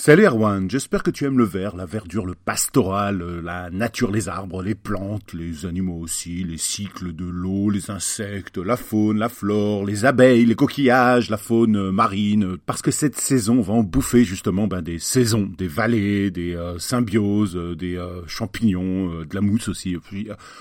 Salut Erwan, j'espère que tu aimes le vert, la verdure, le pastoral, euh, la nature, les arbres, les plantes, les animaux aussi, les cycles de l'eau, les insectes, la faune, la flore, les abeilles, les coquillages, la faune euh, marine, parce que cette saison va en bouffer justement ben, des saisons, des vallées, des euh, symbioses, des champignons, de la mousse aussi.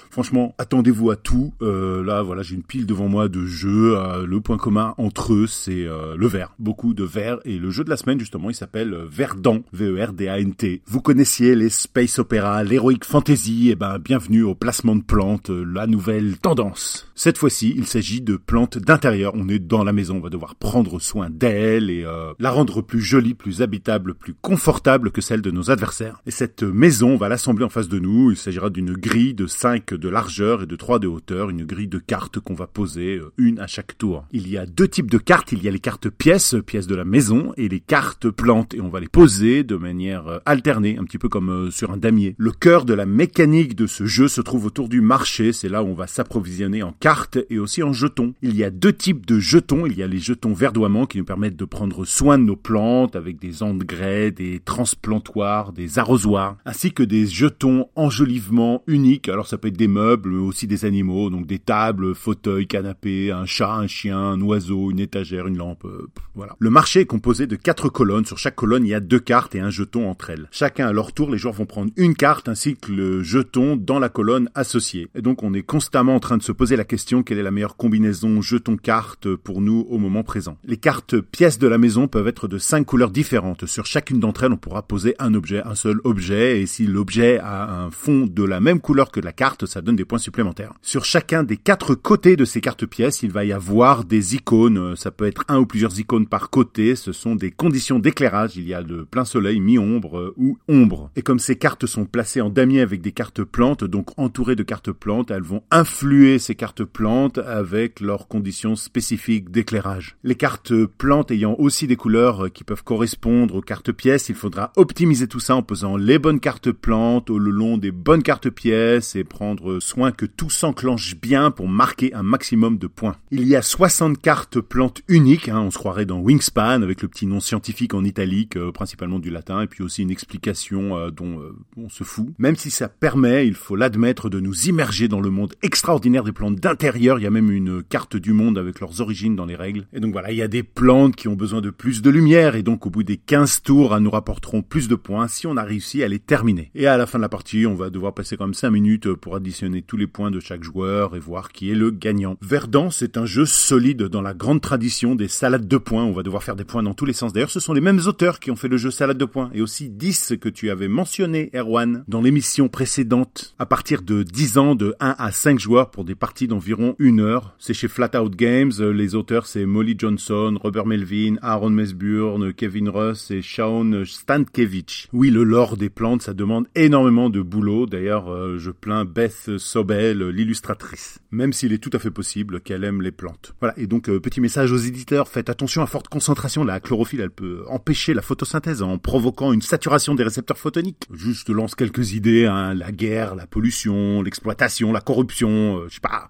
franchement, attendez-vous à tout. là, voilà, j'ai une pile devant moi de jeux. le point commun entre eux, c'est le vert, beaucoup de vert, et le jeu de la semaine justement, il s'appelle Vert Verdant, V-E-R-D-A-N-T. Vous connaissiez les space opéra, l'heroic fantasy, et eh ben bienvenue au placement de plantes, la nouvelle tendance. Cette fois-ci, il s'agit de plantes d'intérieur. On est dans la maison, on va devoir prendre soin d'elle et euh, la rendre plus jolie, plus habitable, plus confortable que celle de nos adversaires. Et cette maison, on va l'assembler en face de nous. Il s'agira d'une grille de 5 de largeur et de 3 de hauteur, une grille de cartes qu'on va poser euh, une à chaque tour. Il y a deux types de cartes, il y a les cartes pièces, pièces de la maison, et les cartes plantes, et on va les posé de manière euh, alternée, un petit peu comme euh, sur un damier. Le cœur de la mécanique de ce jeu se trouve autour du marché, c'est là où on va s'approvisionner en cartes et aussi en jetons. Il y a deux types de jetons, il y a les jetons verdoiements qui nous permettent de prendre soin de nos plantes avec des engrais, des transplantoirs, des arrosoirs, ainsi que des jetons enjolivement uniques, alors ça peut être des meubles, mais aussi des animaux, donc des tables, fauteuils, canapés, un chat, un chien, un oiseau, une étagère, une lampe, euh, voilà. Le marché est composé de quatre colonnes, sur chaque colonne il y a deux cartes et un jeton entre elles. Chacun à leur tour, les joueurs vont prendre une carte ainsi que le jeton dans la colonne associée. Et donc on est constamment en train de se poser la question quelle est la meilleure combinaison jeton-carte pour nous au moment présent? Les cartes pièces de la maison peuvent être de cinq couleurs différentes. Sur chacune d'entre elles, on pourra poser un objet, un seul objet, et si l'objet a un fond de la même couleur que la carte, ça donne des points supplémentaires. Sur chacun des quatre côtés de ces cartes pièces, il va y avoir des icônes. Ça peut être un ou plusieurs icônes par côté. Ce sont des conditions d'éclairage. Il y a de plein soleil, mi-ombre ou ombre. Et comme ces cartes sont placées en damier avec des cartes plantes, donc entourées de cartes plantes, elles vont influer ces cartes plantes avec leurs conditions spécifiques d'éclairage. Les cartes plantes ayant aussi des couleurs qui peuvent correspondre aux cartes pièces, il faudra optimiser tout ça en posant les bonnes cartes plantes au long des bonnes cartes pièces et prendre soin que tout s'enclenche bien pour marquer un maximum de points. Il y a 60 cartes plantes uniques, hein, on se croirait dans Wingspan avec le petit nom scientifique en italique, euh, principalement du latin, et puis aussi une explication euh, dont euh, on se fout. Même si ça permet, il faut l'admettre, de nous immerger dans le monde extraordinaire des plantes d'intérieur. Il y a même une carte du monde avec leurs origines dans les règles. Et donc voilà, il y a des plantes qui ont besoin de plus de lumière, et donc au bout des 15 tours, elles nous rapporteront plus de points si on a réussi à les terminer. Et à la fin de la partie, on va devoir passer quand même 5 minutes pour additionner tous les points de chaque joueur et voir qui est le gagnant. Verdant, c'est un jeu solide dans la grande tradition des salades de points. On va devoir faire des points dans tous les sens. D'ailleurs, ce sont les mêmes auteurs qui ont fait le jeu salade de points et aussi 10 que tu avais mentionné, Erwan, dans l'émission précédente. À partir de 10 ans, de 1 à 5 joueurs pour des parties d'environ une heure. C'est chez Flatout Games. Les auteurs, c'est Molly Johnson, Robert Melvin, Aaron Mesburn, Kevin Russ et Shaun Stankevich. Oui, le lore des plantes, ça demande énormément de boulot. D'ailleurs, euh, je plains Beth Sobel, l'illustratrice. Même s'il est tout à fait possible qu'elle aime les plantes. Voilà. Et donc, euh, petit message aux éditeurs. Faites attention à forte concentration. La chlorophylle, elle peut empêcher la photosynthèse en provoquant une saturation des récepteurs photoniques. Juste lance quelques idées, hein, la guerre, la pollution, l'exploitation, la corruption, euh, je sais pas,